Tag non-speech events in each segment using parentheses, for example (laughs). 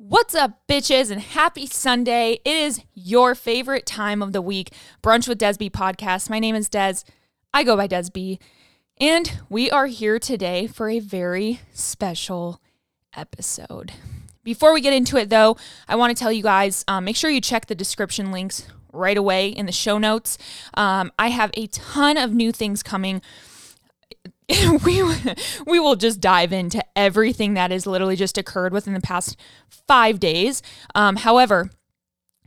What's up, bitches, and happy Sunday. It is your favorite time of the week, Brunch with Desby podcast. My name is Des. I go by Desby, and we are here today for a very special episode. Before we get into it, though, I want to tell you guys um, make sure you check the description links right away in the show notes. Um, I have a ton of new things coming (laughs) we we will just dive into everything that has literally just occurred within the past five days. Um, however,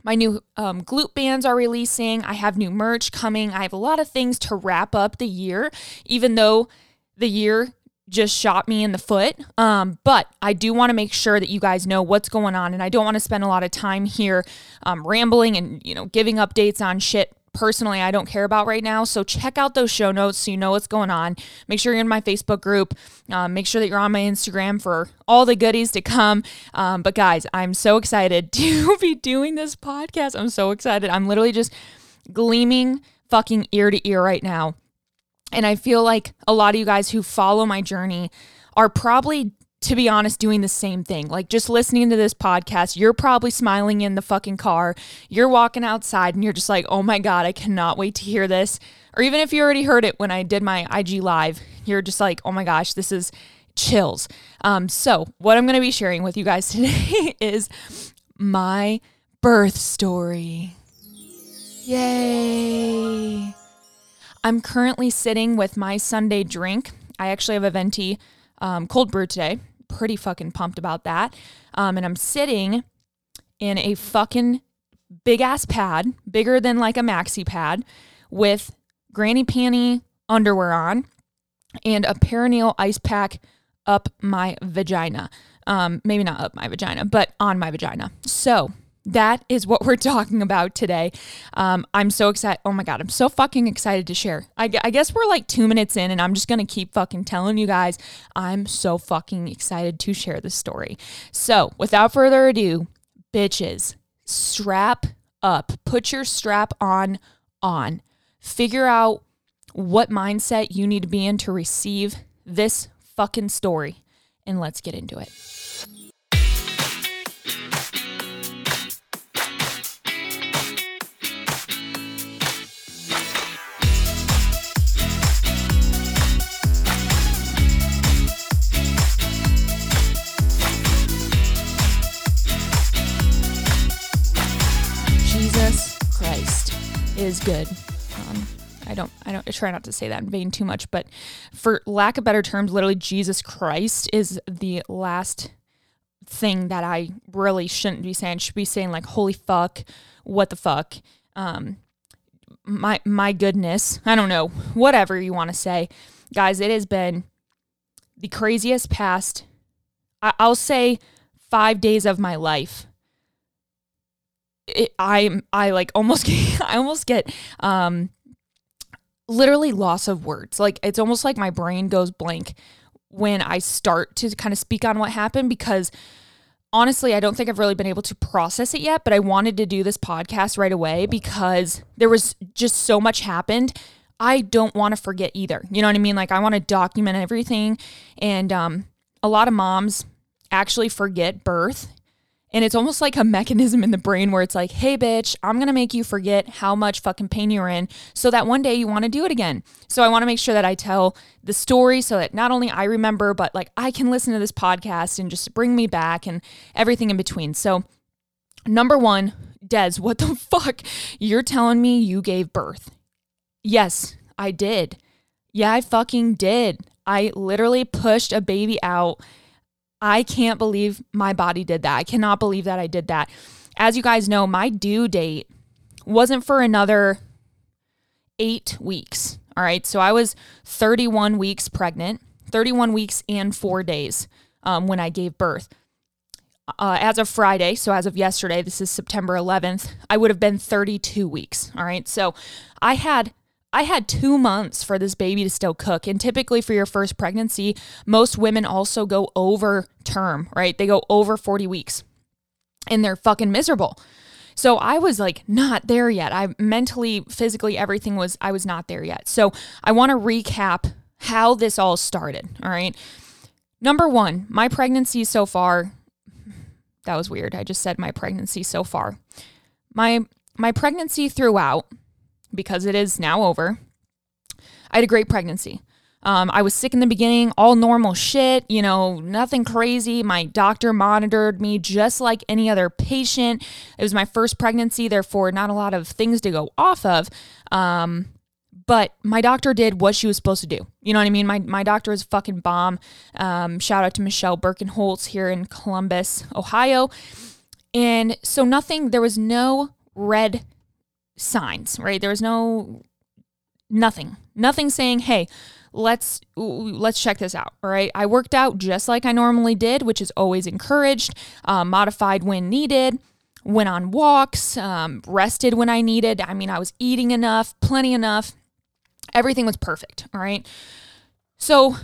my new um, glute bands are releasing. I have new merch coming. I have a lot of things to wrap up the year, even though the year just shot me in the foot. Um, but I do want to make sure that you guys know what's going on, and I don't want to spend a lot of time here um, rambling and you know giving updates on shit personally I don't care about right now. So check out those show notes so you know what's going on. Make sure you're in my Facebook group. Um, make sure that you're on my Instagram for all the goodies to come. Um, but guys, I'm so excited (laughs) to be doing this podcast. I'm so excited. I'm literally just gleaming fucking ear to ear right now. And I feel like a lot of you guys who follow my journey are probably to be honest, doing the same thing. Like just listening to this podcast, you're probably smiling in the fucking car. You're walking outside and you're just like, oh my God, I cannot wait to hear this. Or even if you already heard it when I did my IG live, you're just like, oh my gosh, this is chills. Um, so, what I'm going to be sharing with you guys (laughs) today is my birth story. Yay! I'm currently sitting with my Sunday drink. I actually have a venti um, cold brew today pretty fucking pumped about that. Um, and I'm sitting in a fucking big ass pad, bigger than like a maxi pad, with granny panty underwear on and a perineal ice pack up my vagina. Um, maybe not up my vagina, but on my vagina. So that is what we're (laughs) talking about today. Um, I'm so excited. Oh my God, I'm so fucking excited to share. I, I guess we're like two minutes in, and I'm just going to keep fucking telling you guys I'm so fucking excited to share this story. So, without further ado, bitches, strap up, put your strap on, on. Figure out what mindset you need to be in to receive this fucking story, and let's get into it. Is good. Um, I don't, I don't I try not to say that in vain too much, but for lack of better terms, literally Jesus Christ is the last thing that I really shouldn't be saying. I should be saying like, holy fuck, what the fuck, um, my my goodness, I don't know, whatever you want to say, guys. It has been the craziest past. I, I'll say five days of my life I I like almost (laughs) I almost get um literally loss of words. Like it's almost like my brain goes blank when I start to kind of speak on what happened because honestly, I don't think I've really been able to process it yet, but I wanted to do this podcast right away because there was just so much happened. I don't want to forget either. You know what I mean? Like I want to document everything and um a lot of moms actually forget birth and it's almost like a mechanism in the brain where it's like, hey, bitch, I'm to make you forget how much fucking pain you're in so that one day you want to do it again. So I want to make sure that I tell the story so that not only I remember, but like I can listen to this podcast and just bring me back and everything in between. So, number one, Des, what the (laughs) fuck? You're telling me you gave birth? Yes, I did. Yeah, I fucking did. I literally pushed a baby out I can't believe my body did that. I cannot believe that I did that. As you guys know, my due date wasn't for another eight weeks. All right. So I was 31 weeks pregnant, 31 weeks and four days um, when I gave birth. Uh, as of Friday, so as of yesterday, this is September 11th, I would have been 32 weeks. All right. So I had I had two months for this baby to still cook. And typically for your first pregnancy, most women also go over term, right? They go over 40 weeks and they're fucking miserable. So I was like not there yet. I mentally, physically, everything was, I was not there yet. So I want to recap how this all started. All right. Number one, my pregnancy so far, that was weird. I just said my pregnancy so far. My my pregnancy throughout, because it is now over, I had a great pregnancy. Um, I was sick in the beginning, all normal shit, you know, nothing crazy. My doctor monitored me just like any other patient. It was my first pregnancy, therefore, not a lot of things to go off of. Um, but my doctor did what she was supposed to do. You know what I mean? My, my doctor is a fucking bomb. Um, shout out to Michelle Birkenholtz here in Columbus, Ohio. And so nothing, there was no red signs, right? There was no, nothing, nothing saying, hey, let's let's check this out all right? I worked out just like i normally did which is always encouraged uh, modified when needed went on walks um, rested when i needed. I mean i was eating enough plenty enough. Everything was perfect all right? So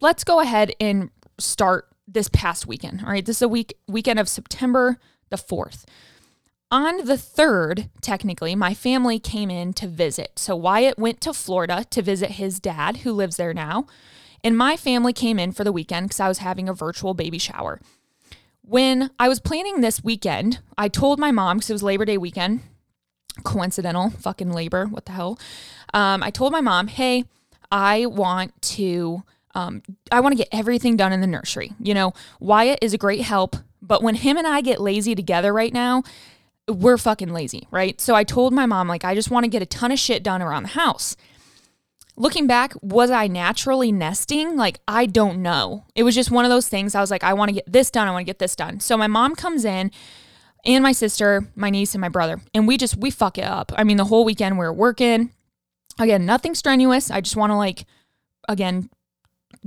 let's go ahead and start this past weekend all right? This is a week weekend of september the 4th on the 3rd, technically, my family came in to visit. So Wyatt went to Florida to visit his dad, who lives there now. And my family came in for the weekend because I was having a virtual baby shower. When I was planning this weekend, I told my mom, because it was Labor Day weekend, coincidental, fucking labor, what the hell. Um, I told my mom, hey, I want to. Um, I want to get everything done in the nursery. You know, Wyatt is a great help, but when him and I get lazy together right now, we're fucking lazy, right? So I told my mom, like, I just want to get a ton of shit done around the house. Looking back, was I naturally nesting? Like, I don't know. It was just one of those things. I was like, I want to get this done. I want to get this done. So my mom comes in and my sister, my niece, and my brother, and we just, we fuck it up. I mean, the whole weekend we are working. Again, nothing strenuous. I just want to, like, again,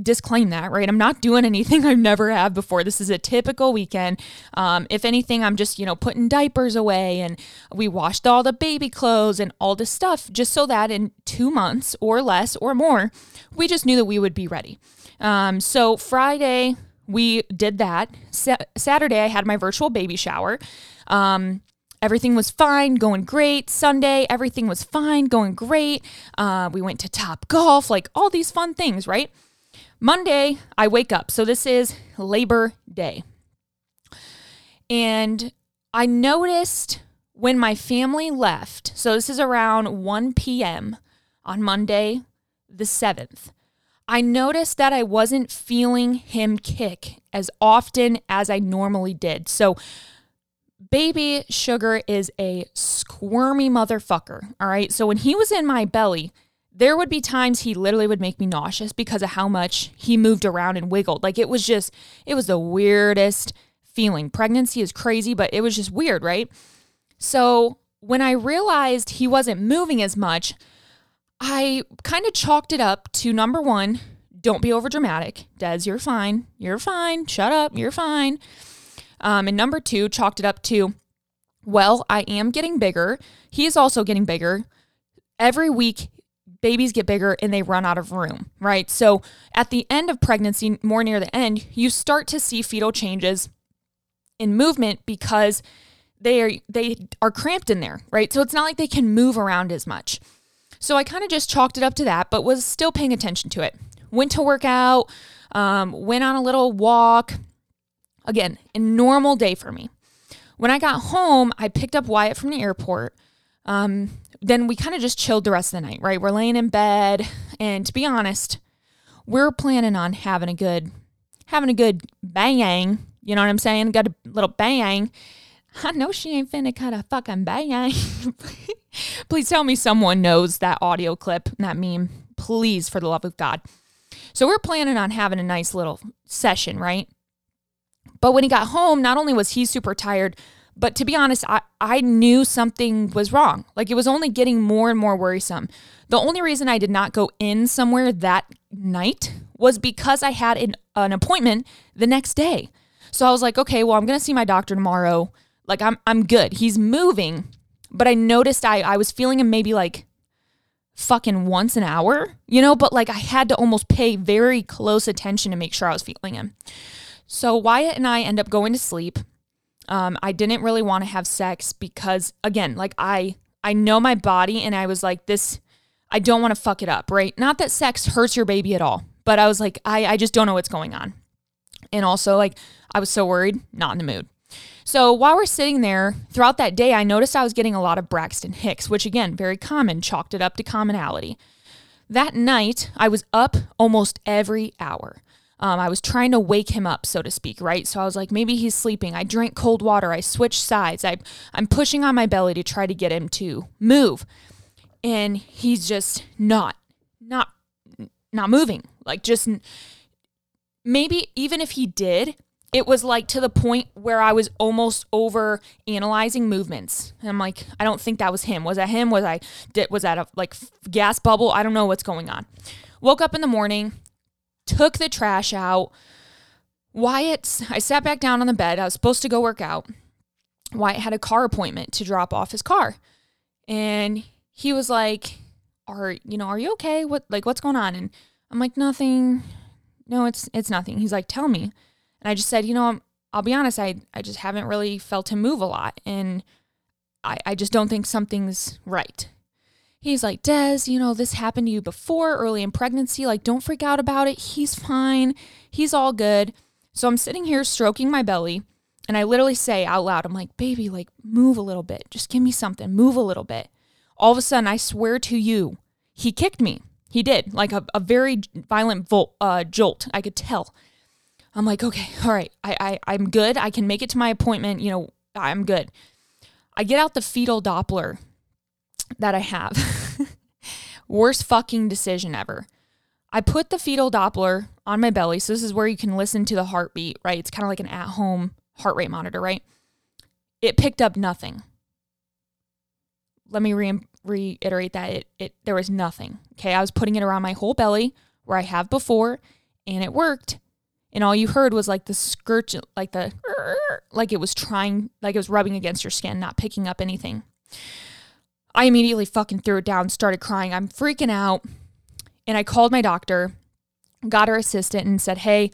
disclaim that, right? I'm not doing (laughs) anything I've never have before. This is a typical weekend. Um, if anything, I'm just, you know, putting diapers away and we washed all the baby clothes and all this stuff just so that in two months or less or more, we just knew that we would be ready. Um, so Friday, we did that. Sa- Saturday, I had my virtual baby shower. Um, everything was fine, going great. Sunday, everything was fine, going great. Uh, we went to Top Golf, like all these fun things, right? Monday, I wake up. So this is Labor Day. And I noticed when my family left, so this is around 1 p.m. on Monday, the 7th, I noticed that I wasn't feeling him kick as often as I normally did. So, baby sugar is a squirmy motherfucker. All right. So, when he was in my belly, there would be times he literally would make me nauseous because of how much he moved around and wiggled. Like it was just, it was the weirdest feeling. Pregnancy is crazy, but it was just weird, right? So when I realized he wasn't moving as much, I kind of chalked it up to number one, don't be over dramatic. Des, you're fine. You're fine. Shut up. You're fine. Um, and number two, chalked it up to, well, I am getting bigger. He is also getting bigger. Every week, babies get bigger and they run out of room, right? So at the end of pregnancy, more near the end, you start to see fetal changes in movement because they are they are cramped in there, right? So it's not like they can move around as much. So I kind of just chalked it up to that, but was still paying attention to it. Went to work out, um, went on a little walk. Again, a normal day for me. When I got home, I picked up Wyatt from the airport. Um, then we kind of just chilled the rest of the night, right? We're laying in bed, and to be honest, we're planning on having a good, having a good bang. You know what I'm saying? Got a little bang. I know she ain't finna cut a fucking bang. (laughs) Please tell me someone knows that audio clip, that meme. Please, for the love of God. So we're planning on having a nice little session, right? But when he got home, not only was he super tired, but to be honest, I, I knew something was wrong. Like it was only getting more and more worrisome. The only reason I did not go in somewhere that night was because I had an, an appointment the next day. So I was like, okay, well, I'm going to see my doctor tomorrow. Like I'm, I'm good. He's moving. But I noticed I, I was feeling him maybe like fucking once an hour, you know, but like I had to almost pay very close attention to make sure I was feeling him. So Wyatt and I end up going to sleep. Um, I didn't really want to have sex because again, like I I know my body and I was like this I don't want to fuck it up, right? Not that sex hurts your baby at all, but I was like I I just don't know what's going on. And also like I was so worried, not in the mood. So while we're sitting there throughout that day, I noticed I was getting a lot of Braxton Hicks, which again, very common, chalked it up to commonality. That night, I was up almost every hour. Um, I was trying to wake him up, so to speak, right? So I was like, maybe he's sleeping. I drank cold water. I switched sides. I, I'm pushing on my belly to try to get him to move. And he's just not, not, not moving. Like, just maybe even if he did, it was like to the point where I was almost over analyzing movements. And I'm like, I don't think that was him. Was that him? Was I did was that a like gas bubble? I don't know what's going on. Woke up in the morning, took the trash out. Wyatt, I sat back down on the bed. I was supposed to go work out. Wyatt had a car appointment to drop off his car. And he was like, Are you know, are you okay? What like what's going on? And I'm like, nothing. No, it's it's nothing. He's like, tell me. And I just said, you know, I'm, I'll be honest, I, I just haven't really felt him move a lot. And I, I just don't think something's right. He's like, Des, you know, this happened to you before, early in pregnancy. Like, don't freak out about it. He's fine. He's all good. So I'm sitting here stroking my belly. And I literally say out loud, I'm like, baby, like, move a little bit. Just give me something. Move a little bit. All of a sudden, I swear to you, he kicked me. He did, like a, a very violent uh, jolt. I could tell. I'm like, okay, all right, I, I, I'm good. I can make it to my appointment. You know, I'm good. I get out the fetal Doppler that I have. (laughs) Worst fucking decision ever. I put the fetal Doppler on my belly. So this is where you can listen to the heartbeat, right? It's kind of like an at home heart rate monitor, right? It picked up nothing. Let me re- reiterate that it, it there was nothing. Okay, I was putting it around my whole belly where I have before, and it worked and all you heard was like the skirt like the like it was trying like it was rubbing against your skin not picking up anything i immediately fucking threw it down started crying. I'm freaking out. And i called my doctor got her assistant and said hey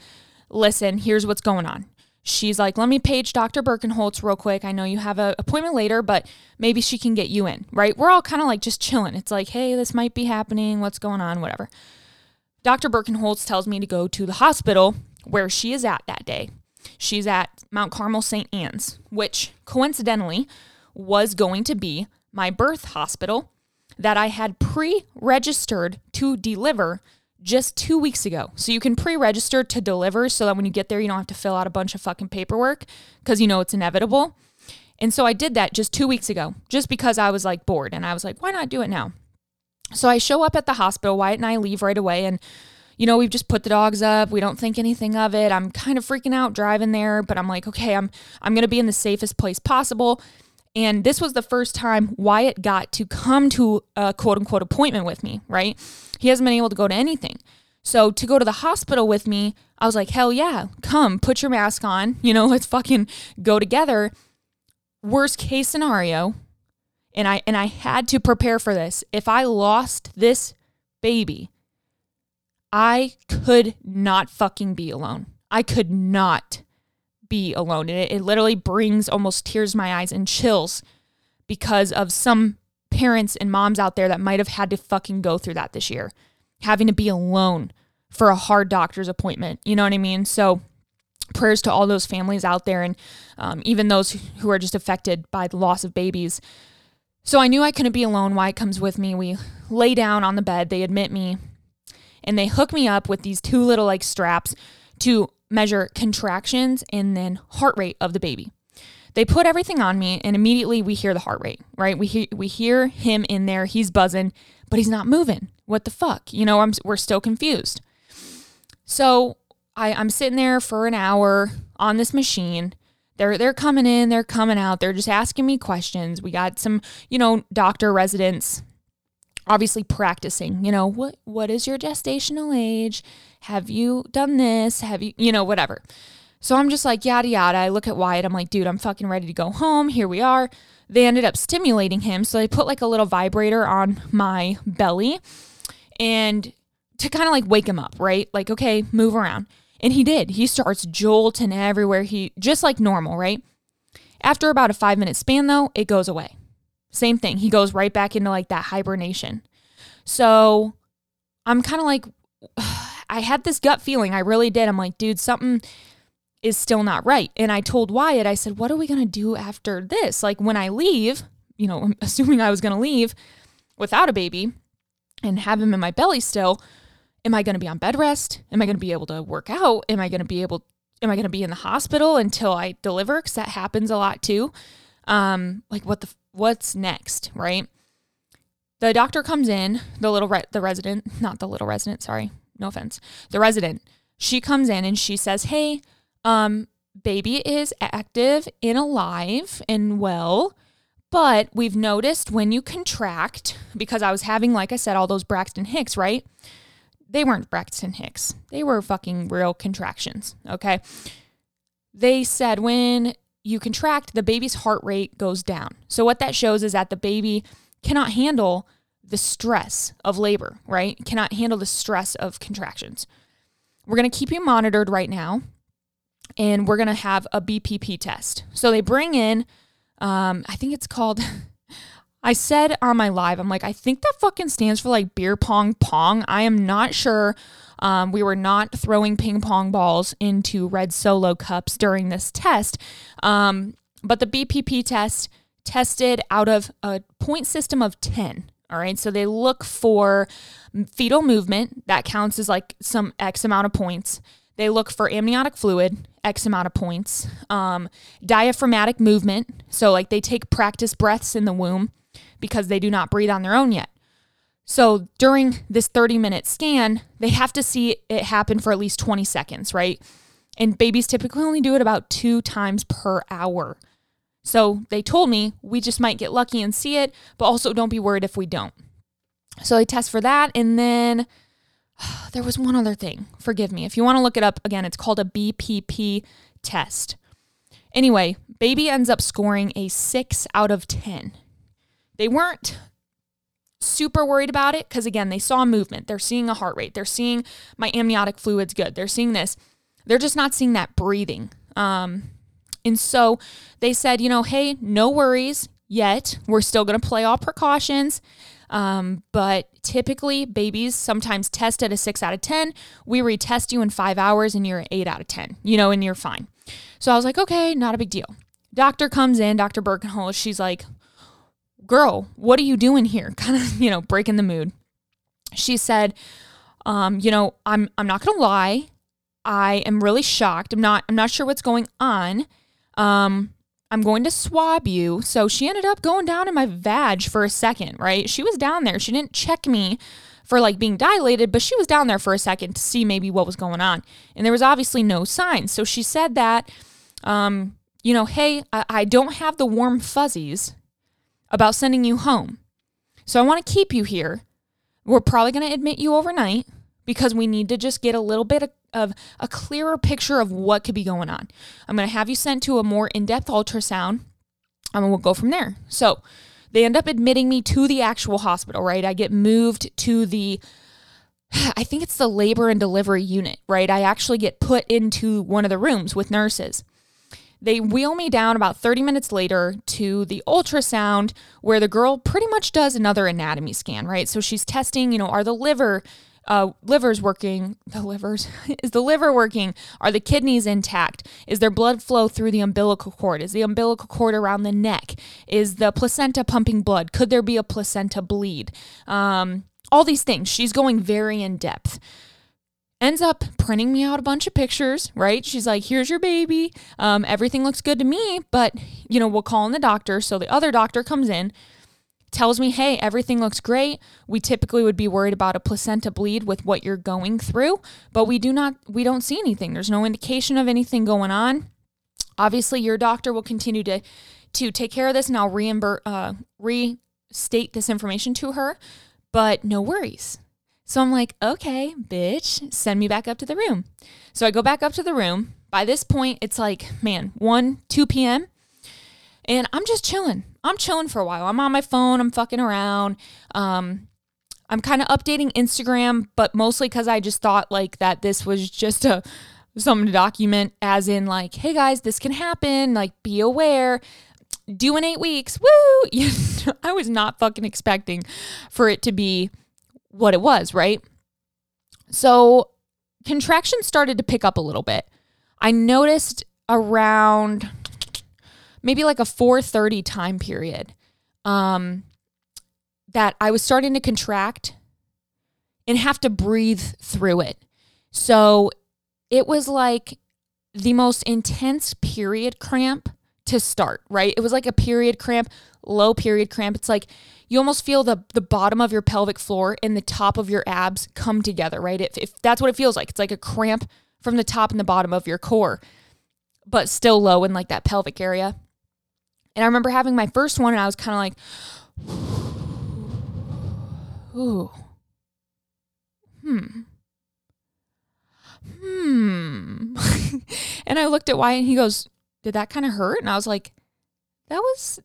listen here's what's going on. She's like let me page dr birkenholtz real quick. I know you have an appointment later but maybe she can get you in. Right? We're all kind of like just chilling. It's like hey this might be happening. What's going on? Whatever. Dr birkenholtz tells me to go to the hospital where she is at that day. She's at Mount Carmel St. Anne's, which coincidentally was going to be my birth hospital that I had pre registered to deliver just two weeks ago. So you can pre register to deliver so that when you get there, you don't have to fill out a bunch of fucking paperwork because you know it's inevitable. And so I did that just two weeks ago, just because I was like bored and I was like, why not do it now? So I show up at the hospital. Wyatt and I leave right away. And you know, we've just put the dogs up. We don't think anything of it. I'm kind of freaking out driving there, but I'm like, okay, I'm I'm going to be in the safest place possible. And this was the first time Wyatt got to come to a quote unquote appointment with me, right? He hasn't been able to go to anything. So to go to the hospital with me, I was like, hell yeah, come, put your mask on, (laughs) you know, let's fucking go together. Worst case scenario, and I and I had to prepare for this. If I lost this baby, I could not fucking be alone. I could not be alone. It, it literally brings almost tears to my eyes and chills because of some parents and moms out there that might have had to fucking go through that this year, having to be alone for a hard doctor's appointment. You know what I mean? So, prayers to all those families out there and um, even those who are just affected by the loss of babies. So, I knew I couldn't be alone. Wyatt comes with me. We lay down on the bed. They admit me and they hook me up with these two little like straps to measure contractions and then heart rate of the baby. They put everything on me and immediately we hear the heart rate, right? We hear we hear him in there, he's buzzing, but he's not moving. What the fuck? You know, I'm we're still confused. So I, I'm sitting there for an hour on this machine. They're they're coming in, they're coming out, they're just asking me questions. We got some, you know, doctor residents obviously practicing, you know, what what is your gestational age? Have you done this? Have you, you know, whatever. So I'm just like yada yada. I look at Wyatt. I'm like, dude, I'm fucking ready to go home. Here we are. They ended up stimulating him, so they put like a little vibrator on my belly and to kind of like wake him up, right? Like, okay, move around. And he did. He starts jolting everywhere. He just like normal, right? After about a 5 minute span though, it goes away. Same thing. He goes right back into like that hibernation. So I'm kind of like, (sighs) I had this gut feeling. I really did. I'm like, dude, something, is still not right. And I told Wyatt, I said, What are we going to do after this? Like when I leave, you know, (laughs) assuming I was going to leave without a baby and have him in my belly still, am I going to be on bed rest? Am I going to be able to work out? Am I going to be able, am I going to be in the hospital until I deliver? Because that happens a lot too. Um, like what the, what's next, right? The doctor comes in, the little, re- the resident, (laughs) not the little resident, sorry, no offense, the resident. She comes in and she says, Hey, um, baby is active and alive and well. But we've noticed when you contract, because I was having, like I said, all those Braxton Hicks, right? They weren't Braxton Hicks. They were fucking real contractions. Okay. They said when you contract, the baby's heart rate goes down. So, what that shows is that the baby cannot handle the stress of labor, right? Cannot handle the stress of contractions. We're going to keep you monitored right now and we're going to have a BPP test. So they bring in, um, I think it's called, (laughs) I said on my live, I'm like, I think that fucking stands for like beer pong pong. I am not sure. Um, we were not throwing ping pong balls into red solo cups during this test. Um, but the BPP test tested out of a point system of 10. All right. So they look for fetal movement. That counts as like some X amount of points. They look for amniotic fluid, X amount of points. Um, diaphragmatic movement. So, like, they take practice breaths in the womb because they do not breathe on their own yet. So, during this 30 minute scan, they have to see it happen for at least 20 seconds, right? And babies typically only do it about two times per hour. So, they told me we just might get lucky and see it, but also don't be worried if we don't. So, they test for that. And then (sighs) there was one other thing. Forgive me. If you want to look it up again, it's called a BPP test. Anyway, baby ends up scoring a 6 out of 10. They weren't super worried about it because, again, they saw movement. They're seeing a heart rate. They're seeing my amniotic fluid's good. They're seeing this. They're just not seeing that breathing. Um, and so they said, you know, hey, no worries yet. We're still going to play all precautions. Um, but typically, babies sometimes test at a six out of 10. We retest you in five hours and you're an eight out of 10, you know, and you're fine. So I was like, okay, not a big deal. Doctor comes in, Dr. Birkenholtz. She's like, girl, what are you doing here? (laughs) Kind of, you know, breaking the mood. She said, um, you know, I'm I'm not gonna lie. I am really shocked. I'm not I'm not sure what's going on. Um, I'm going to swab you. So she ended up going down in my vag for a second, right? She was down there. She didn't check me for like being dilated, but she was down there for a second to see maybe what was going on. And there was obviously no signs. So she said that, um, you know, hey, I, I don't have the warm fuzzies about sending you home. So I want to keep you here. We're probably going to admit you overnight because we need to just get a little bit of, of a clearer picture of what could be going on. I'm going to have you sent to a more in depth ultrasound and we'll go from there. So they end up admitting me to the actual hospital, right? I get moved to the I think it's the labor and delivery unit, right? I actually get put into one of the rooms with nurses. They wheel me down about 30 minutes later to the ultrasound where the girl pretty much does another anatomy scan, right? So she's testing, you know, are the liver uh, liver's working. (laughs) The liver's (laughs) is the liver working? Are the kidneys intact? Is there blood flow through the umbilical cord? Is the umbilical cord around the neck? Is the placenta pumping blood? Could there be a placenta bleed? Um, all these things. She's going very in depth. Ends up printing me out a bunch of pictures, right? She's like, here's your baby. Um, everything looks good to me, but, you know, we'll call in the doctor. So the other doctor comes in, tells me, hey, everything looks great. We typically would be worried about a placenta bleed with what you're going through, but we do not, we don't see anything. There's no indication of anything going on. Obviously, your doctor will continue to to take care of this, and I'll uh, restate this information to her. But no worries. So I'm like, okay, bitch, send me back up to the room. So I go back up to the room. By this point, it's like, man, 1, 2 p.m. And I'm just chilling. I'm chilling for a while. I'm on my phone. I'm fucking around. Um, I'm kind of updating Instagram, but mostly because I just thought like that this was just a something to document, as in like, hey guys, this can happen. Like, be aware. Do in eight weeks. Woo! (laughs) I was not fucking expecting for it to be what it was, right? So contractions started to pick up a little bit. I noticed around maybe like a 4:30 time period um, that I was starting to contract and have to breathe through it. So it was like the most intense period cramp to start, right? It was like a period cramp, low period cramp. It's like you almost feel the the bottom of your pelvic floor and the top of your abs come together, right? If, if that's what it feels like, it's like a cramp from the top and the bottom of your core, but still low in like that pelvic area. And I remember having my first one and I was kind of like, ooh, hmm, hmm. (laughs) and I looked at Wyatt and he goes, did that kind of hurt? And I was like, that was,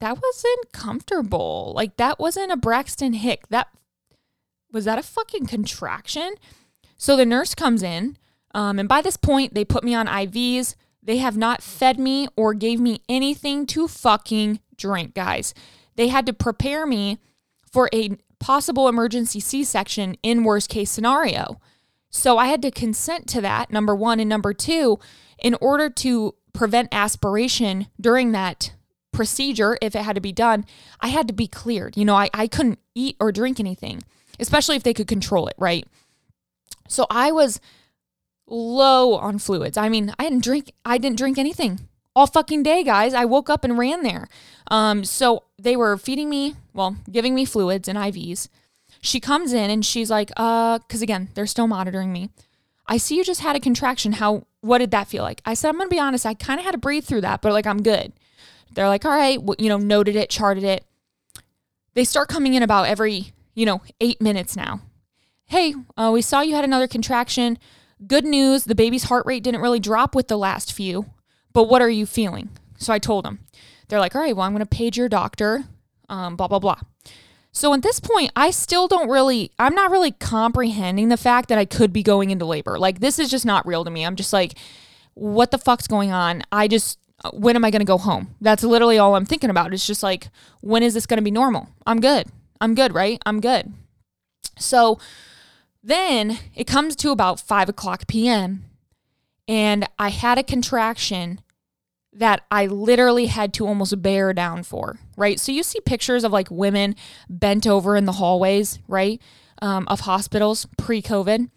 that wasn't comfortable. Like that wasn't a Braxton Hick. That, was that a fucking contraction? So the nurse comes in. Um, and by this point, they put me on IVs. They have not fed me or gave me anything to fucking drink, guys. They had to prepare me for a possible emergency C section in worst case scenario. So I had to consent to that, number one. And number two, in order to prevent aspiration during that procedure, if it had to be done, I had to be cleared. You know, I, I couldn't eat or drink anything, especially if they could control it, right? So I was low on fluids. I mean, I didn't drink I didn't drink anything all fucking day, guys. I woke up and ran there. Um, so they were feeding me, well, giving me fluids and IVs. She comes in and she's like, uh, because again, they're still monitoring me. I see you just had a contraction. How what did that feel like? I said, I'm gonna be honest, I kind of had to breathe through that, but like I'm good. They're like, all right, you know, noted it, charted it. They start coming in about every, you know, eight minutes now. Hey, uh, we saw you had another contraction. Good news, the baby's heart rate didn't really drop with the last few, but what are you feeling? So I told them. They're like, all right, well, I'm going to page your doctor, um, blah, blah, blah. So at this point, I still don't really, I'm not really comprehending the fact that I could be going into labor. Like, this is just not real to me. I'm just like, what the fuck's going on? I just, when am I going to go home? That's literally all I'm thinking about. It's just like, when is this going to be normal? I'm good. I'm good, right? I'm good. So then it comes to about 5 o'clock p.m. and I had a contraction that I literally had to almost bear down for, right? So you see pictures of like women bent over in the hallways, right? Um, of hospitals pre COVID.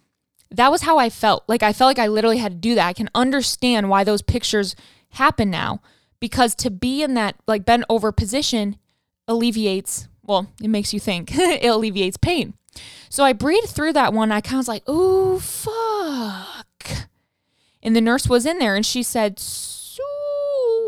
That was how I felt. Like I felt like I literally had to do that. I can understand why those pictures happen now because to be in that like bent over position alleviates, well, it makes you think, (laughs) it alleviates pain. So I breathed through that one. I kind of was like, oh, fuck. And the nurse was in there and she said, so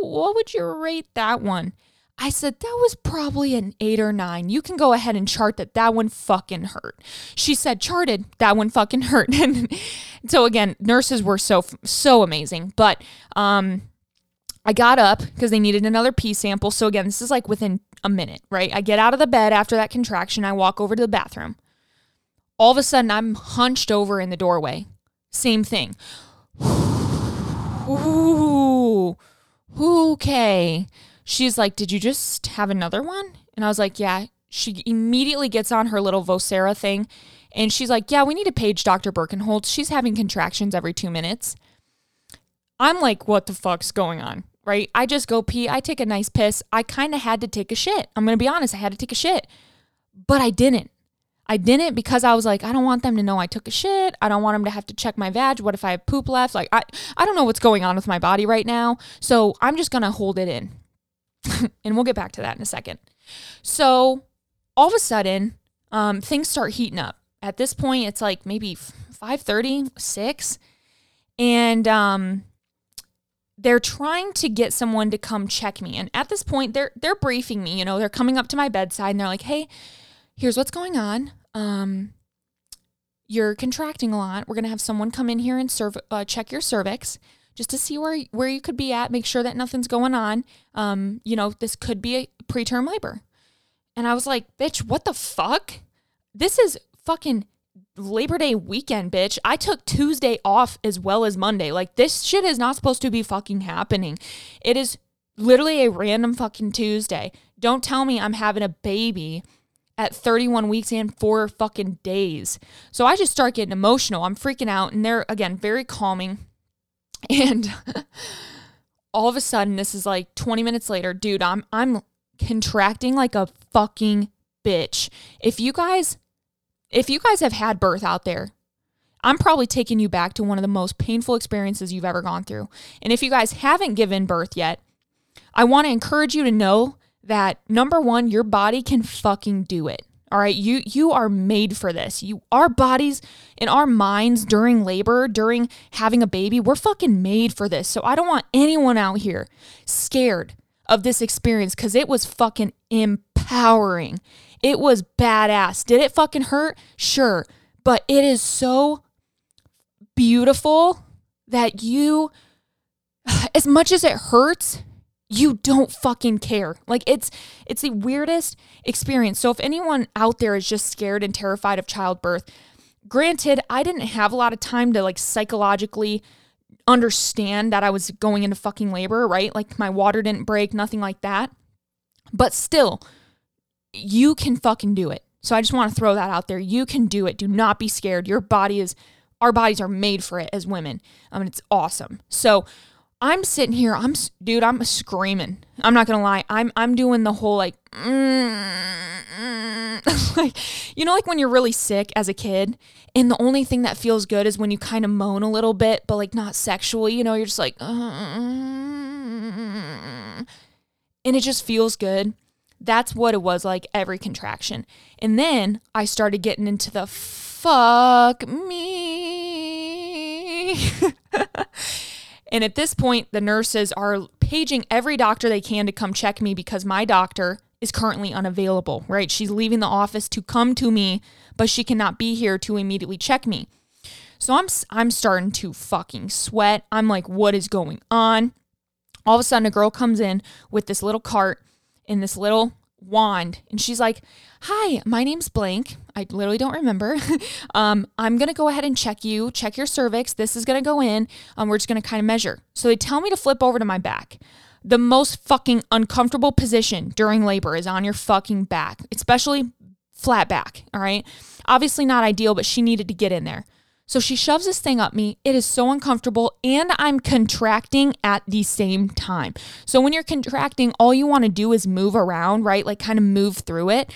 what would you rate that one? I said, that was probably an eight or nine. You can go ahead and chart that that one fucking hurt. She said, charted, that one fucking (laughs) hurt. and (laughs) so again, nurses were so, so amazing. But, um, I got up because they needed another pee sample. So again, this is like within a minute, right? I get out of the bed after that contraction. I walk over to the bathroom. All of a sudden, I'm hunched over in the doorway. Same thing. Ooh, okay. She's like, Did you just have another one? And I was like, Yeah. She immediately gets on her little Vocera thing and she's like, Yeah, we need to page Dr. Birkenholtz. She's having contractions every two minutes. I'm like, What the fuck's going on? Right? I just go pee. I take a nice piss. I kind of had to take a shit. I'm going to be honest. I had to take a shit, but I didn't. I didn't because I was like, I don't want them to know I took a shit. I don't want them to have to check my vag. What if I have poop left? Like, I, I don't know what's going on with my body right now. So I'm just going to hold it in. (laughs) and we'll get back to that in a second. So all of a sudden, um, things start heating up. At this point, it's like maybe 5.30, 6. And um, they're trying to get someone to come check me. And at this point, they're they're briefing me. You know, they're coming up to my bedside and they're like, "Hey, here's what's going on um, you're contracting a lot. We're going to have someone come in here and serve, uh, check your cervix just to see where, where you could be at, make sure that nothing's going on. Um, you know, this could be a preterm labor. And I was like, bitch, what the fuck? This is fucking Labor Day weekend, bitch. I took Tuesday off as well as Monday. Like, this shit is not supposed to be fucking happening. It is literally a random fucking Tuesday. Don't tell me I'm having a baby at 31 weeks and four fucking days. So I just start getting emotional. I'm freaking out. And they're, again, very calming. (laughs) And all of a sudden, this is like 20 minutes later, dude, I'm I'm contracting like a fucking bitch. If you guys if you guys have had birth out there, I'm probably taking you back to one of the most painful experiences you've ever gone through. And if you guys haven't given birth yet, I want to encourage you to know that number 1, your body can fucking do it. All right, you you are made for this. You our bodies and our minds during labor, during having a baby, we're fucking made for this. So I don't want anyone out here scared of this experience cuz it was fucking empowering. It was badass. Did it fucking hurt? Sure. But it is so beautiful that you (sighs) as much as it hurts, you don't fucking care. Like it's it's the weirdest experience. So if anyone out there is just scared and terrified of childbirth, granted, I didn't have a lot of time to like psychologically understand that I was going into fucking labor, right? Like my water didn't break, nothing like that. But still, you can fucking do it. So I just want to throw that out there. You can do it. Do not be scared. Your body is our bodies are made for it as women. I mean, it's awesome. So I'm sitting here, I'm dude, I'm screaming. I'm not gonna lie. I'm I'm doing the whole like, mm, (laughs) mm, like, you know, like when you're really sick as a kid, and the only thing that feels good is when you kind of moan a little bit, but like not sexually. You know, you're just like, mm, and it just feels good. That's what it was like every contraction. And then I started getting into the fuck me. (laughs) And at this point, the nurses are paging every doctor they can to come check me because my doctor is currently unavailable, right? She's leaving the office to come to me, but she cannot be here to immediately check me. So I'm I'm starting to fucking sweat. I'm like, what is going on? All of a sudden, a girl comes in with this little cart and this little wand. And she's like hi my name's blank. I literally don't remember. (laughs) Um, i'm going to go ahead and check you check your cervix. This is going to go in. Um, we're just going to kind of measure. So they tell me to flip over to my back. The most fucking uncomfortable position during labor is on your fucking back especially flat back all right? Obviously not ideal but she needed to get in there so she shoves this thing up me. It is so uncomfortable and I'm contracting at the same time. So when you're contracting, all you want to do is move around, right? Like kind of move through it.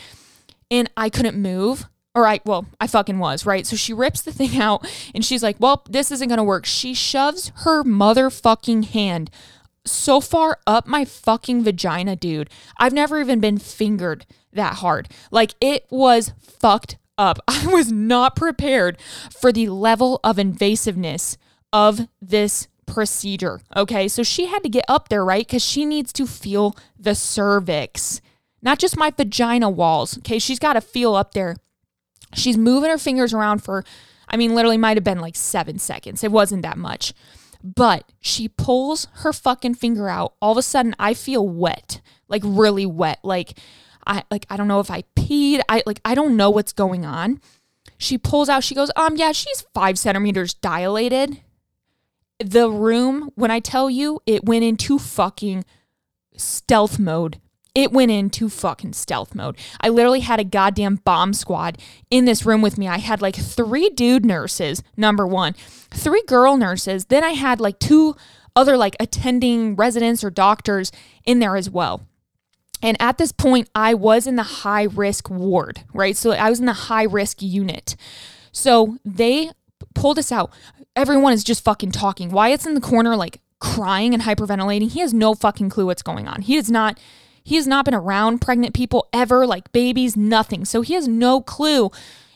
And I couldn't move. All right, well, I fucking was, right? So she rips the thing (laughs) out and she's like, well, this isn't to work. She shoves her motherfucking hand so far up my fucking vagina, dude. I've never even been fingered that hard. Like it was fucked up. (laughs) I was not prepared for the level of invasiveness of this procedure. Okay, so she had to get up there, right? Because she needs to feel the cervix, not just my vagina walls. Okay, she's got to feel up there. She's moving her fingers around for, I mean, literally might have been like seven seconds. It wasn't that much. But she pulls her fucking finger out. All of a sudden, I feel wet, like really wet. Like, I like I don't know if I peed. I like I don't know what's going on. She pulls out, she goes, um, yeah, she's five centimeters dilated. The room, when I tell you, it went into fucking stealth mode. It went into fucking stealth mode. I literally had a goddamn bomb squad in this room with me. I had like three dude nurses, number one, three girl nurses. Then I had like two other like attending residents or doctors in there as well. And at this point, I was in the high risk ward, right? So I was in the high risk unit. So they pulled us out. Everyone is just fucking talking. Wyatt's in the corner, like crying and hyperventilating. He has no fucking clue what's going on. He is not. He has not been around pregnant people ever, like babies, nothing. So he has no clue.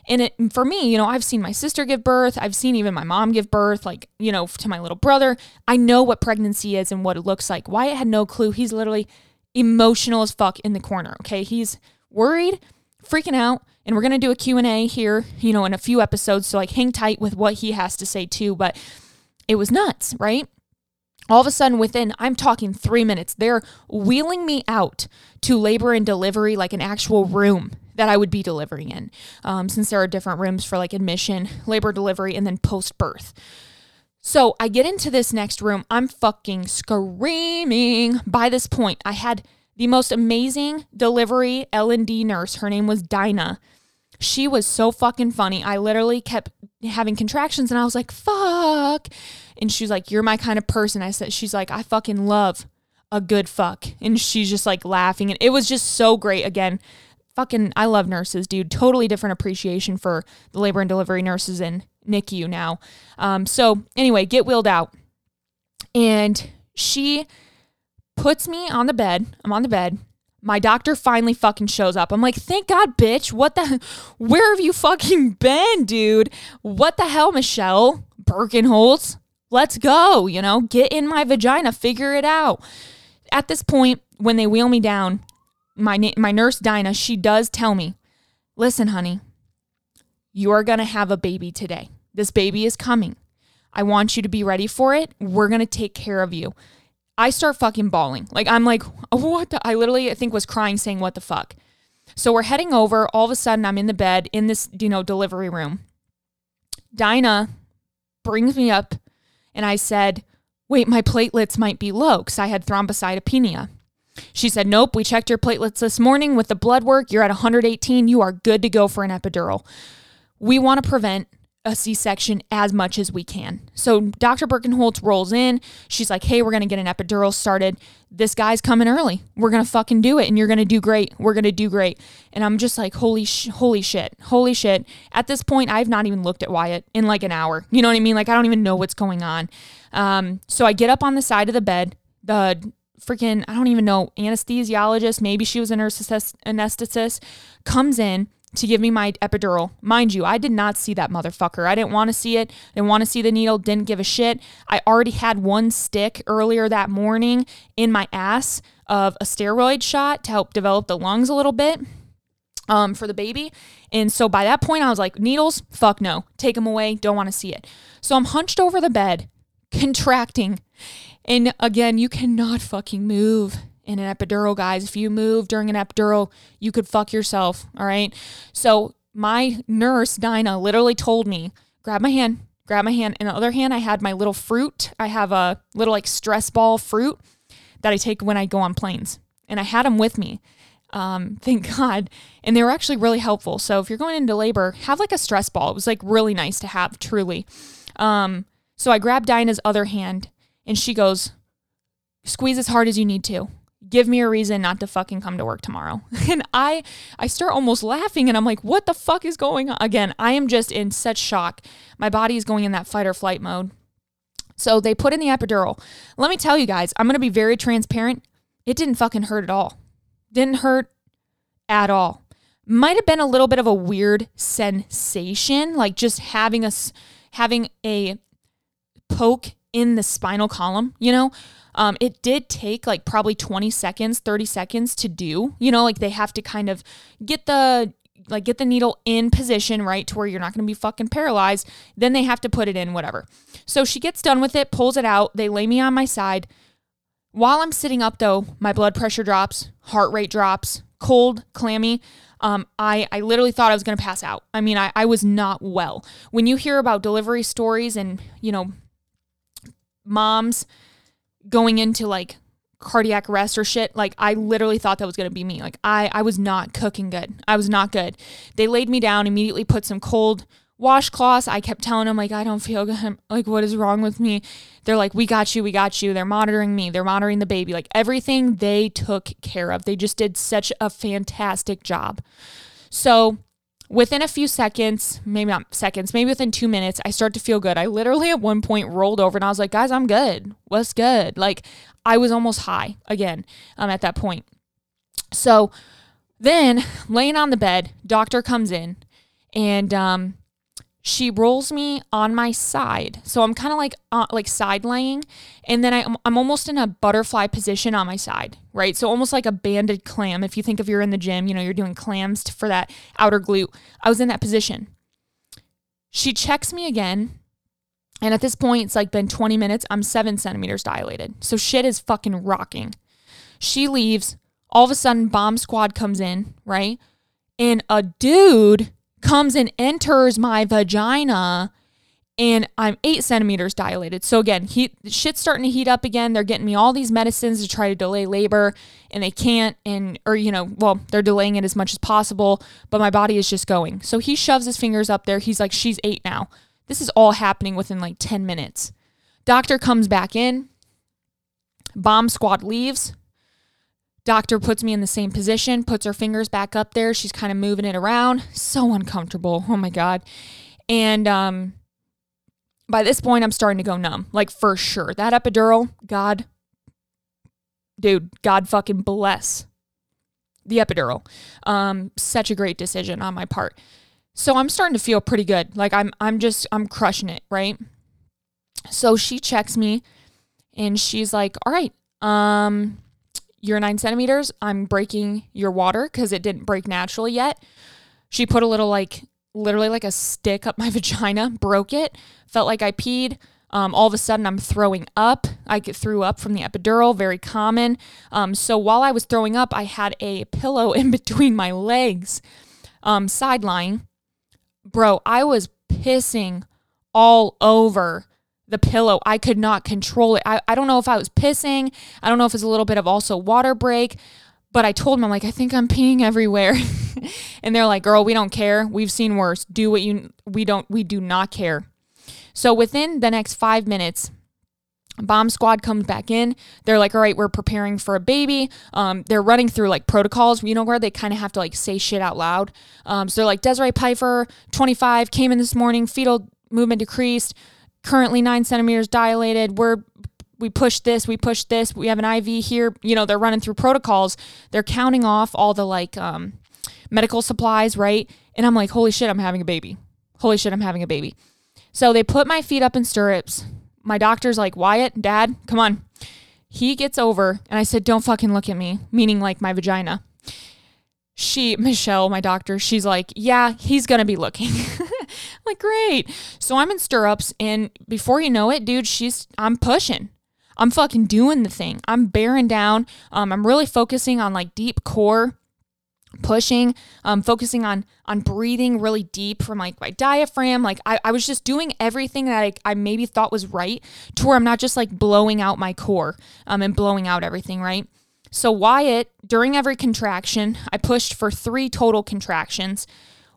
And it, for me, you know, I've seen my sister give birth. I've seen even my mom give birth, like, you know, to my little brother. I know what pregnancy is and what it looks like. Wyatt had no clue. He's literally emotional as fuck in the corner. Okay. He's worried, freaking out. And we're going to do a Q&A here, you know, in a few episodes. So like hang tight with what he has to say too. But it was nuts, right? All of a sudden, within, I'm talking three minutes, they're wheeling me out to labor and delivery, like an actual room that I would be delivering in, um, since there are different rooms for like admission, labor delivery, and then post birth. So I get into this next room. I'm fucking screaming. By this point, I had the most amazing delivery L&D nurse. Her name was Dinah. She was so fucking funny. I literally kept having contractions and I was like, fuck. And she was like, You're my kind of person. I said, She's like, I fucking love a good fuck. And she's just like laughing. And it was just so great. Again, fucking, I love nurses, dude. Totally different appreciation for the labor and delivery nurses in NICU now. Um, so anyway, get wheeled out. And she puts me on the bed. I'm on the bed. My doctor finally fucking shows up. I'm like, thank God, bitch. What the? (laughs) Where have you fucking (laughs) been, dude? What the hell, Michelle Birkenholtz? Let's go. You know, get in my vagina, figure it out. At this point, when they wheel me down, my my nurse Dinah, she does tell me, listen, honey, you are gonna have a baby today. This baby is coming. I want you to be ready for it. We're gonna take care of you. I start fucking bawling. Like I'm like, (laughs) what the? I literally I think was crying, saying, what the fuck. So we're heading over. All of a sudden, I'm in the bed in this you know delivery room. Dinah brings me up, and I said, wait, my platelets might be low because I had thrombocytopenia. She said, Nope, we checked your platelets this morning with the blood work. You're at 118. You are good to go for an epidural. We want to prevent a C section as much as we can. So Dr. Birkenholtz rolls in. She's like, hey, we're going to get an epidural started. This guy's coming early. We're going to fucking do it and you're going to do great. We're going to do great. And I'm just like, holy, sh- holy shit. Holy shit. At this point, I've not even looked at Wyatt in like an hour. You know what I mean? Like, I don't even know what's going on. Um, so I get up on the side of the bed. The freaking, I don't even know, anesthesiologist, maybe she was a nurse anesthetist, comes in to give me my epidural. Mind you, I did not see that motherfucker. I didn't want to see it. I didn't want to see the needle. Didn't give a shit. I already had one stick earlier that morning in my ass of a steroid shot to help develop the lungs a little bit um, for the baby. And so by that point, I was like, needles, fuck no. Take them away. Don't want to see it. So I'm hunched over the bed, (laughs) contracting. And again, you cannot fucking move in an epidural, guys. If you move during an epidural, you could fuck yourself. All right. So my nurse, Dinah, literally told me, grab my hand, grab my hand. In the other hand, I had my little fruit. I have a little like stress ball fruit that I take when I go on planes. And I had them with me. Um, (laughs) thank God. And they were actually really helpful. So if you're going into labor, have like a stress ball. It was like really nice to have, truly. Um, so I grabbed Dinah's other hand and she goes, squeeze as hard as you need to give me a reason not to fucking come to work tomorrow. (laughs) And I I start almost laughing and I'm like, what the fuck is going on? Again, I am just in such shock. My body is going in that fight or flight mode. So they put in the epidural. Let me tell you guys, I'm gonna be very transparent. It didn't fucking hurt at all. Didn't hurt at all. Might have been a little bit of a weird sensation, like just having us having a poke in the spinal column, you know? Um, it did take like probably 20 seconds, 30 seconds to do. You know, like they have to kind of get the like get the needle in position, right, to where you're not going to be fucking paralyzed. Then they have to put it in, whatever. So she gets done with it, pulls it out. They lay me on my side. While I'm sitting up, though, my blood pressure drops, heart rate drops, cold, clammy. Um, I, I literally thought I was going to pass out. I mean, I, I was not well. When you hear about delivery stories and, you know, moms going into like cardiac arrest or shit like i literally thought that was to be me. Like i i was not cooking good. I was not good. They laid me down immediately put some cold washcloths. I kept telling them like i don't feel good. Like what is wrong with me? They're like we got you. We got you. They're monitoring me. They're monitoring the baby. Like everything they took care of. They just did such a fantastic job. So within a few seconds, maybe not seconds, maybe within two minutes, I start to feel good. I literally at one point rolled over and I was like, guys, I'm good. What's good? Like I was almost high again um, at that point. So then laying on the bed, doctor comes in and um, she rolls me on my side. So I'm kind of like uh, like side laying and then I, I'm almost in a butterfly position on my side, right? So almost like a banded clam. If you think if you're in the gym, you know, you're doing clams for that outer glute. I was in that position. She checks me again. And at this point, it's like been 20 minutes. I'm seven centimeters dilated. So shit is fucking rocking. She leaves. All of a sudden, bomb squad comes in, right? And a dude comes and enters my vagina and I'm eight centimeters dilated. So again, heat shit's starting to heat up again. They're getting me all these medicines to try to delay labor, and they can't. And or you know, well, they're delaying it as much as possible, but my body is just going. So he shoves his fingers up there. He's like, "She's eight now." This is all happening within like 10 minutes. Doctor comes back in. Bomb squad leaves. Doctor puts me in the same position, puts her fingers back up there. She's kind of moving it around. So uncomfortable. Oh my God. And um, by this point, I'm starting to go numb, like for sure. That epidural, God, dude, God fucking bless the epidural. Um, such a great decision on my part. So I'm starting to feel pretty good. Like I'm, I'm just, I'm crushing it, right? So she checks me, and she's like, "All right, um, you're nine centimeters. I'm breaking your water because it didn't break naturally yet. She put a little, like, literally like a stick up (laughs) my vagina, broke it, felt like I peed. Um, all of a sudden, I'm throwing up. I get threw up from the epidural, very common. Um, so while I was throwing up, I had a pillow (laughs) in between my legs, um, sideline. Bro, I was pissing all over the pillow. I could not control it. I, I don't know if I was pissing. I don't know if it's a little bit of also water break. But I told them, I'm like, I think I'm peeing everywhere. (laughs) and they're like, girl, we don't care. We've seen worse. Do what you, we don't, we do not care. So within the next five minutes, bomb squad comes back in they're like all right we're preparing for a baby um, they're running through like protocols you know where they kind of have to like say shit out loud um, so they're like desiree pfeiffer 25 came in this morning fetal movement decreased currently nine centimeters dilated. We're we push this, we push this, we have an IV here. You know, they're running through protocols. They're counting off all the like um, medical supplies, right? And I'm like, holy shit, I'm having a baby. Holy shit, I'm having a baby. So they put my feet up in stirrups. My doctor's like, Wyatt, dad, come on. He gets over and I said, don't fucking look at me, meaning like my vagina. She, Michelle, my doctor, she's like, yeah, he's to be looking. (laughs) like, great. So I'm in stirrups, and before you know it, dude, she's, I'm pushing. I'm fucking doing the thing. I'm bearing down. Um, I'm really focusing on like deep core pushing um, focusing on on breathing really deep from like my diaphragm like I, I was just doing everything that I, I maybe thought was right to where i'm not just like blowing out my core um, and blowing out everything right so wyatt during every contraction i pushed for three total contractions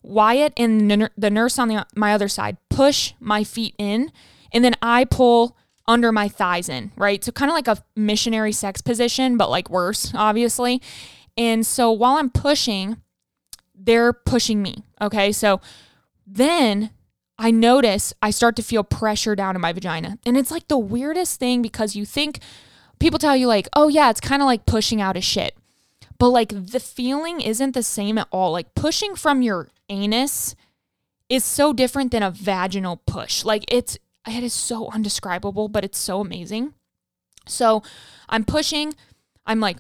Wyatt and the nurse on the, my other side push my feet in, and then I pull under my thighs in, right? So kind of like a missionary sex position, but like worse, obviously. And so while I'm pushing, they're pushing me. Okay. So then I notice I start to feel pressure down in my vagina. And it's like the weirdest thing because you think people tell you, like, oh, yeah, it's kind of like pushing out a shit. But like the feeling isn't the same at all. Like pushing from your anus is so different than a vaginal push. Like it's it is so undescribable, but it's so amazing. So I'm pushing, I'm like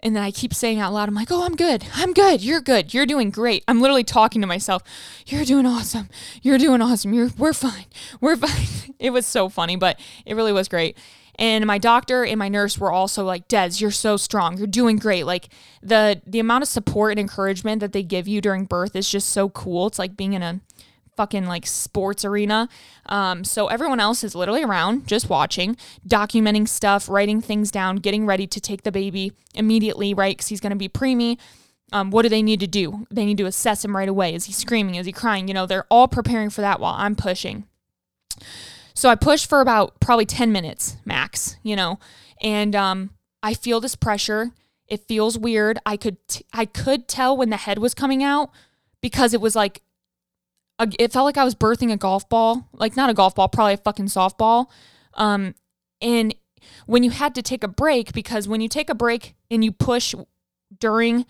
and then I keep saying out loud, I'm like, oh, I'm good. I'm good. You're good. You're doing great. I'm literally talking to myself. You're doing awesome. You're doing awesome. You're we're fine. We're (laughs) fine. It was so funny, but it really was great. And my doctor and my nurse were also like, Des, you're so strong. You're doing great. Like the the amount of support and encouragement that they give you during birth is just so cool. It's like being in a fucking like sports arena. Um, so everyone else is literally around, just watching, documenting stuff, writing things down, getting ready to take the baby immediately, right? Because he's going to be preemie. Um, what do they need to do? They need to assess him right away. Is he screaming? Is he crying? You know, they're all preparing for that while I'm pushing. So I pushed for about probably 10 minutes max, you know, and um, I feel this pressure. It feels weird. I could t- I could tell when the head was coming out because it was like a, it felt like I was birthing a golf ball, like not a golf ball, probably a fucking softball. Um, and when you had to take a break, because when you take a break and you push during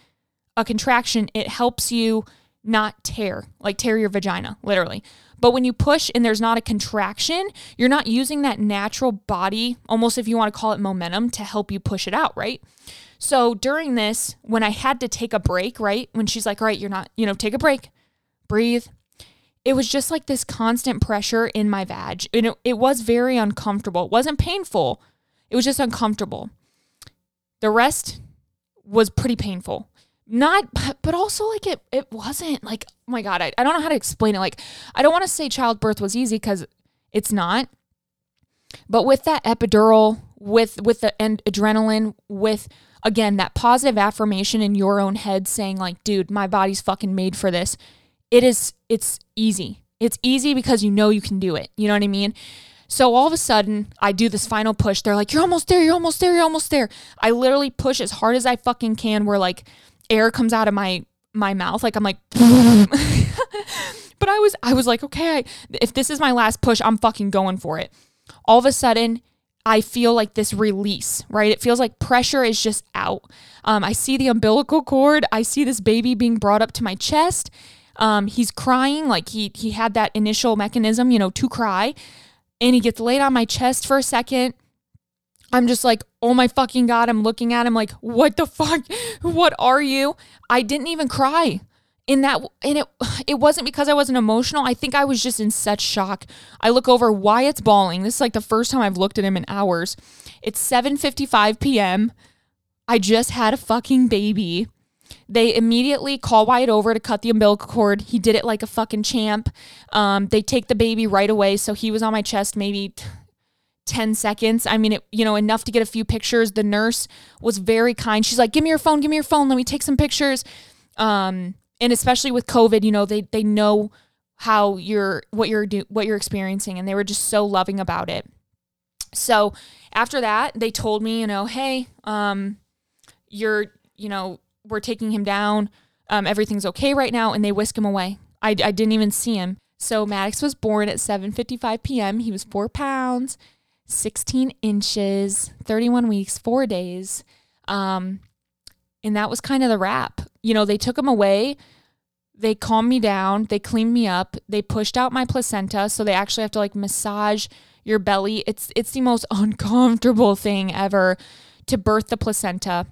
a contraction, it helps you not tear, like tear your vagina, literally. But when you push and there's not a contraction, you're not using that natural body, almost if you want to call it momentum, to help you push it out, right? So during this, when I had to take a break, right? When she's like, all right, you're not, you know, take a break, breathe. It was just like this constant pressure in my vag. And it, it was very uncomfortable. It wasn't painful, it was just uncomfortable. The rest was pretty painful not but also like it it wasn't like oh my god I, I don't know how to explain it like i don't want to say childbirth was easy because it's not but with that epidural with with the and adrenaline with again that positive affirmation in your own head saying like dude my body's fucking made for this it is it's easy. It's easy because you know you can do it. You know what I mean? So all of a sudden, I do this final push. They're like, "You're almost there. You're almost there. You're almost there." I literally push as hard as I fucking can where like air comes out of my my mouth like I'm like (laughs) But I was I was like, "Okay, if this is my last push, I'm fucking going for it." All of a sudden, I feel like this release, right? It feels like pressure is just out. Um, I see the umbilical cord. I see this baby being brought up to my chest. Um, he's crying, like he he had that initial mechanism, you know, to cry, and he gets laid on my chest for a second. I'm just like, oh my fucking god! I'm looking at him like, what the fuck? (laughs) What are you? I didn't even cry in that and it (sighs) it wasn't because I wasn't emotional. I think I was just in such shock. I look over Wyatt's bawling. This is like the first time I've looked at him in hours. It's 7:55 p.m. I just had a fucking baby. They immediately call Wyatt over to cut the umbilical cord. He did it like a fucking champ. Um, they take the baby right away, so he was on my chest maybe 10 seconds. I mean, it, you know, enough to get a few pictures. The nurse was very kind. She's like, "Give me your phone. Give me your phone. Let me take some pictures." Um, and especially with COVID, you know, they they know how you're what you're do what you're experiencing, and they were just so loving about it. So after that, they told me, you know, hey, um, you're, you know, we're taking him down. Um, everything's okay right now, and they whisk him away. I, I didn't even see him. So Maddox was born at 7:55 p.m. He was four pounds, 16 inches, 31 weeks, four days. Um, and that was kind of the wrap. You know, they took him away. They calmed me down. They cleaned me up. They pushed out my placenta. So they actually have to like massage your belly. It's it's the most (laughs) uncomfortable thing ever to birth the placenta.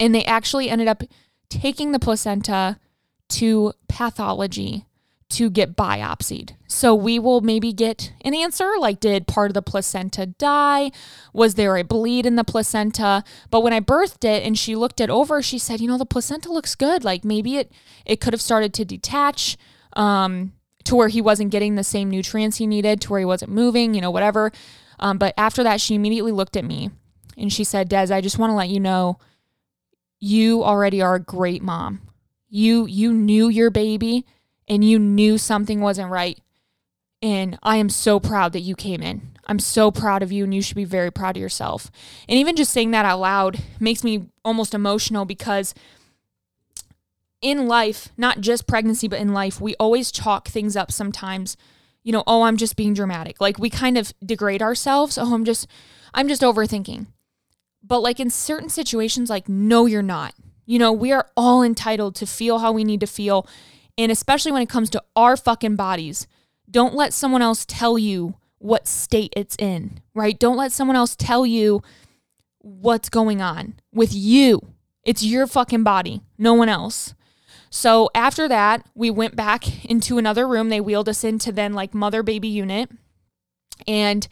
And they actually ended up taking the placenta to pathology to get biopsied. So we will maybe get an answer like, did part of the placenta die? Was there a bleed in the placenta? But when I birthed it and she looked it over, she said, you know, the placenta looks good. Like maybe it it could have started to detach um, to where he wasn't getting the same nutrients he needed, to where he wasn't moving, you know, whatever. Um, but after that, she immediately looked at me and she said, Des, I just want to let you know you already are a great mom. You you knew your baby and you knew something wasn't right. And I am so proud that you came in. I'm so proud of you, and you should be very proud of yourself. And even just saying that out loud makes me almost emotional because in life, not just pregnancy, but in life, we always chalk things up sometimes. You know, oh, I'm just being dramatic. Like we kind of degrade ourselves. Oh, I'm just, I'm just overthinking. But like in certain situations, like, no, you're not. You know, we are all entitled to feel how we need to feel and especially when it comes to our fucking bodies, don't let someone else tell you what state it's in, right? Don't let someone else tell you what's going on with you. It's your fucking body, no one else. So after that, we went back into another room. They wheeled us into then like mother baby unit. And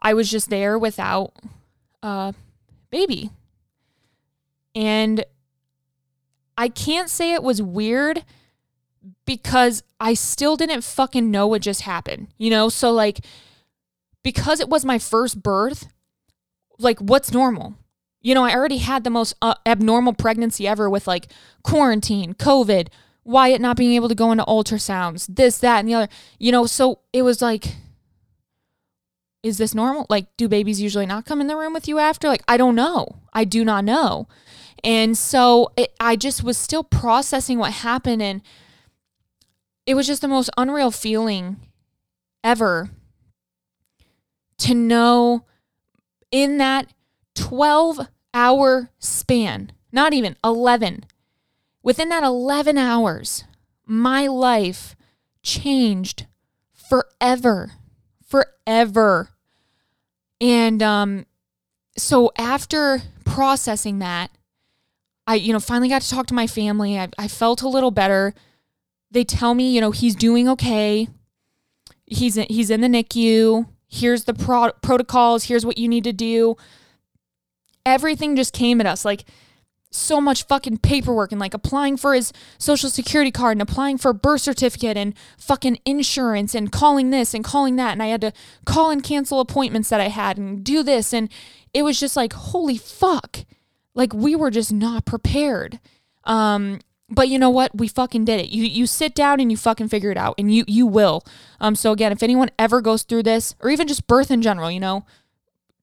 I was just there without a baby. And I can't say it was weird because I still didn't fucking know what just happened, you know? So, like, because it was my first birth, like, what's normal? You know, I already had the most uh, abnormal pregnancy ever with like quarantine, COVID, Wyatt not being able to go into ultrasounds, this, that, and the other, you know? So it was like, is this normal? Like, do babies usually not come in the room with you after? Like, I don't know. I do not know. And so it, I just was still processing what happened and, it was just the most unreal feeling ever to know in that 12 hour span, not even 11, within that 11 hours, my life changed forever, forever. And um, so after processing that, I, you know, finally got to talk to my family. I, I felt a little better they tell me, you know, he's doing okay. He's in, he's in the NICU. Here's the pro- protocols. Here's what you need to do. Everything just came at us like so much fucking paperwork and like applying for his social security card and applying for a birth certificate and fucking insurance and calling this and calling that and I had to call and cancel appointments that I had and do this and it was just like holy fuck like we were just not prepared um but you know what? We fucking did it. You you sit down and you fucking figure it out, and you you will. Um. So again, if anyone ever goes through this, or even just birth in general, you know,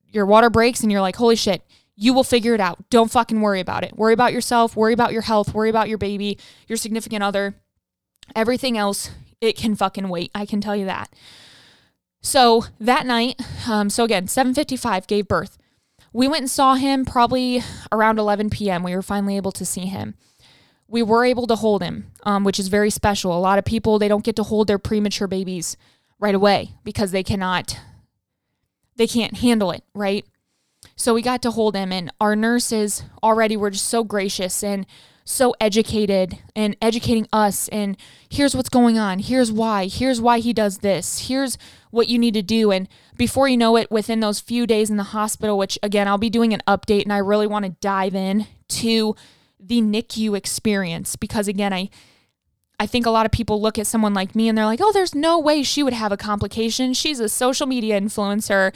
your water breaks and you're like, holy shit, you will figure it out. Don't fucking worry about it. Worry about yourself. Worry about your health. Worry about your baby, your significant other. Everything else, it can fucking wait. I can tell you that. So that night, um, so again, 7:55 gave birth. We went and saw him probably around 11 p.m. We were finally able to see him we were able to hold him, um, which is very special. A lot of people they don't get to hold their premature babies right away because they cannot, they can't handle it, right? So we got to hold him, and our nurses already were just so gracious and so educated and educating us. And here's what's going on. Here's why. Here's why he does this. Here's what you need to do. And before you know it, within those few days in the hospital, which again, I'll be doing an update and I really want to dive in to the NICU experience because again, I I think a lot of people look at someone like me and they're like, "Oh, there's no way she would have a complication. She's a social media influencer."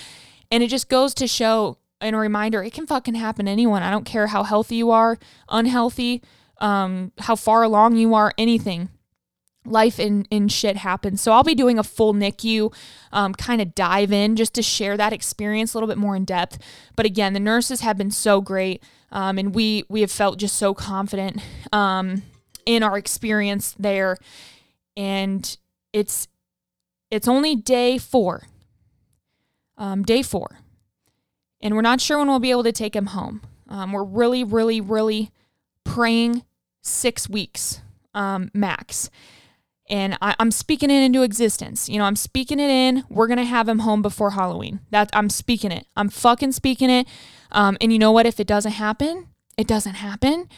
And it just goes to show and a reminder it can fucking happen to anyone. I don't care how healthy you are, unhealthy, um, how far along you are, anything. Life in, in shit happens. So I'll be doing a full NICU um, kind of dive in just to share that experience a little bit more in depth. But again, the nurses have been so great. Um, and we we have felt just so confident um, in our experience there. And it's it's only day four. Um, day four. And we're not sure when we'll be able to take him home. Um, we're really, really, really praying six weeks um, max. And I, am speaking it into existence. You know, I'm speaking it in. We're gonna have him home before Halloween. That I'm speaking it. I'm fucking speaking it. Um, and you know what? If it doesn't happen, it doesn't happen.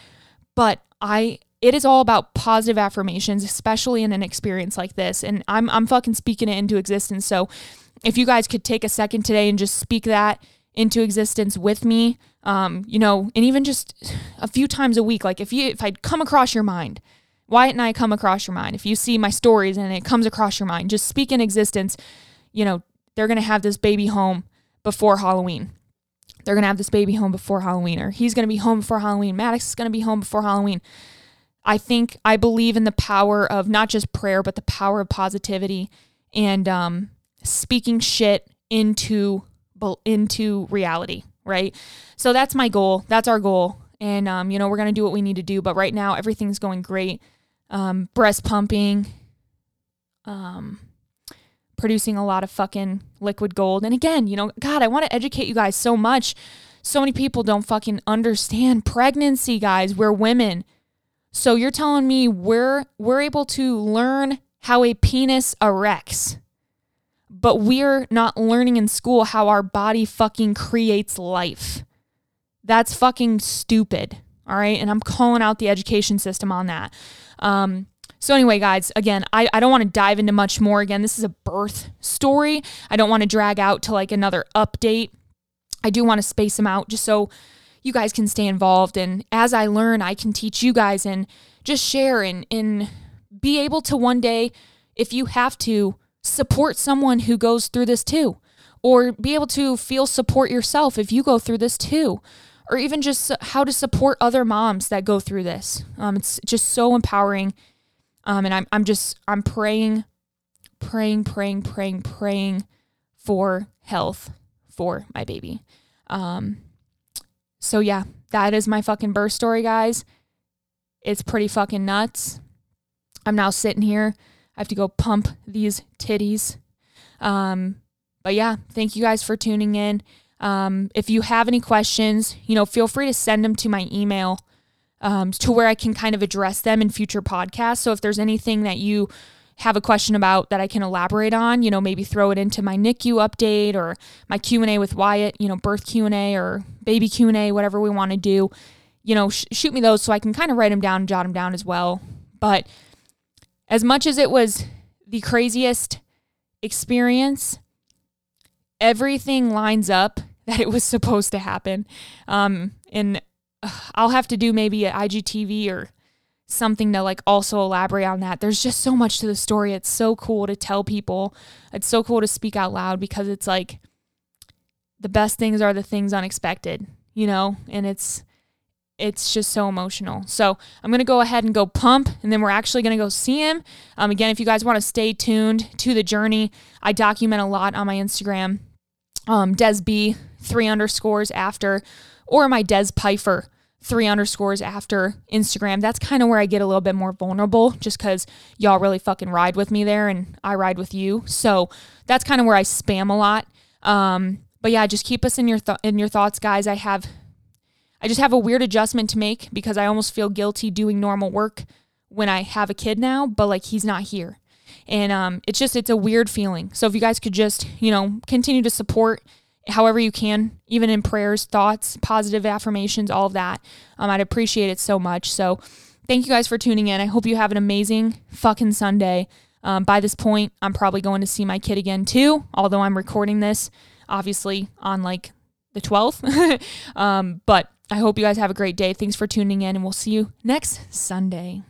But I it is all about positive affirmations, especially in an experience like this. And I'm I'm fucking speaking it into existence. So if you guys could take a second today and just speak that into existence with me, um, you know, and even just a few times a week, like if you if I'd come across your mind, Wyatt and I come across your mind, if you see my stories and it comes across your mind, just speak in existence, you know, they're gonna have this baby home before Halloween they're going to have this baby home before Halloween, or he's going to be home before Halloween. Maddox is going to be home before Halloween. I think I believe in the power of not just prayer, but the power of positivity and um, speaking shit into into reality, right? So that's my goal. That's our goal, and um, you know we're gonna do what we need to do. But right now everything's going great. Um, breast pumping, um, producing a lot of fucking liquid gold. And again, you know, God, I want to educate you guys so much. So many people don't fucking understand pregnancy, guys. We're women. So you're telling me we're we're able to learn how a penis erects. But we're not learning in school how our body fucking creates life. That's fucking stupid. All right. And I'm calling out the education system on that. Um, so, anyway, guys, again, I, I don't want to dive into much more. Again, this is a birth story. I don't want to drag out to like another update. I do want to space them out just so you guys can stay involved. And as I learn, I can teach you guys and just share and, and be able to one day, if you have to, support someone who goes through this too, or be able to feel support yourself if you go through this too or even just how to support other moms that go through this. Um, it's just so empowering um, and I'm I'm just I'm praying, praying, praying, praying, praying for health for my baby. Um, so yeah, that is my fucking birth story, guys. It's pretty fucking nuts. I'm now sitting here. I have to go pump these titties. Um, but yeah, thank you guys for tuning in. Um, if you have any questions, you know, feel free to send them to my email um, to where I can kind of address them in future podcasts. So if there's anything that you have a question about that I can elaborate on, you know, maybe throw it into my NICU update or my Q&A with Wyatt, you know, birth Q&A or baby Q&A, whatever we want to do, you know, sh- shoot me those so I can kind of write them down and jot them down as well. But as much as it was the craziest experience, everything lines up that it was supposed to happen. Um, and I'll have to do maybe an IGTV or something to like also elaborate on that. There's just so much to the story. It's so cool to tell people. It's so cool to speak out loud because it's like the best things are the things unexpected, you know? And it's it's just so emotional. So I'm to go ahead and go pump, and then we're actually to go see him. Um, again, if you guys want to stay tuned to the journey, I document a lot on my Instagram. Um, Des B, three underscores after, or my Des Pifer, three underscores after Instagram. That's kind of where I get a little bit more vulnerable just because y'all really fucking ride with me there and I ride with you. So that's kind of where I spam a lot. Um, but yeah, just keep us in your th- in your thoughts, guys. I have I just have a weird adjustment to make because I almost feel guilty doing normal work when I have a kid now, but like he's not here. And um, it's just, it's a weird feeling. So if you guys could just, you know, continue to support however you can, even in prayers, thoughts, positive affirmations, all of that, um, I'd appreciate it so much. So thank you guys for tuning in. I hope you have an amazing fucking Sunday. Um, by this point, I'm probably going to see my kid again too, although I'm recording this obviously on like the 12th. (laughs) um, but I hope you guys have a great day. Thanks for tuning in, and we'll see you next Sunday.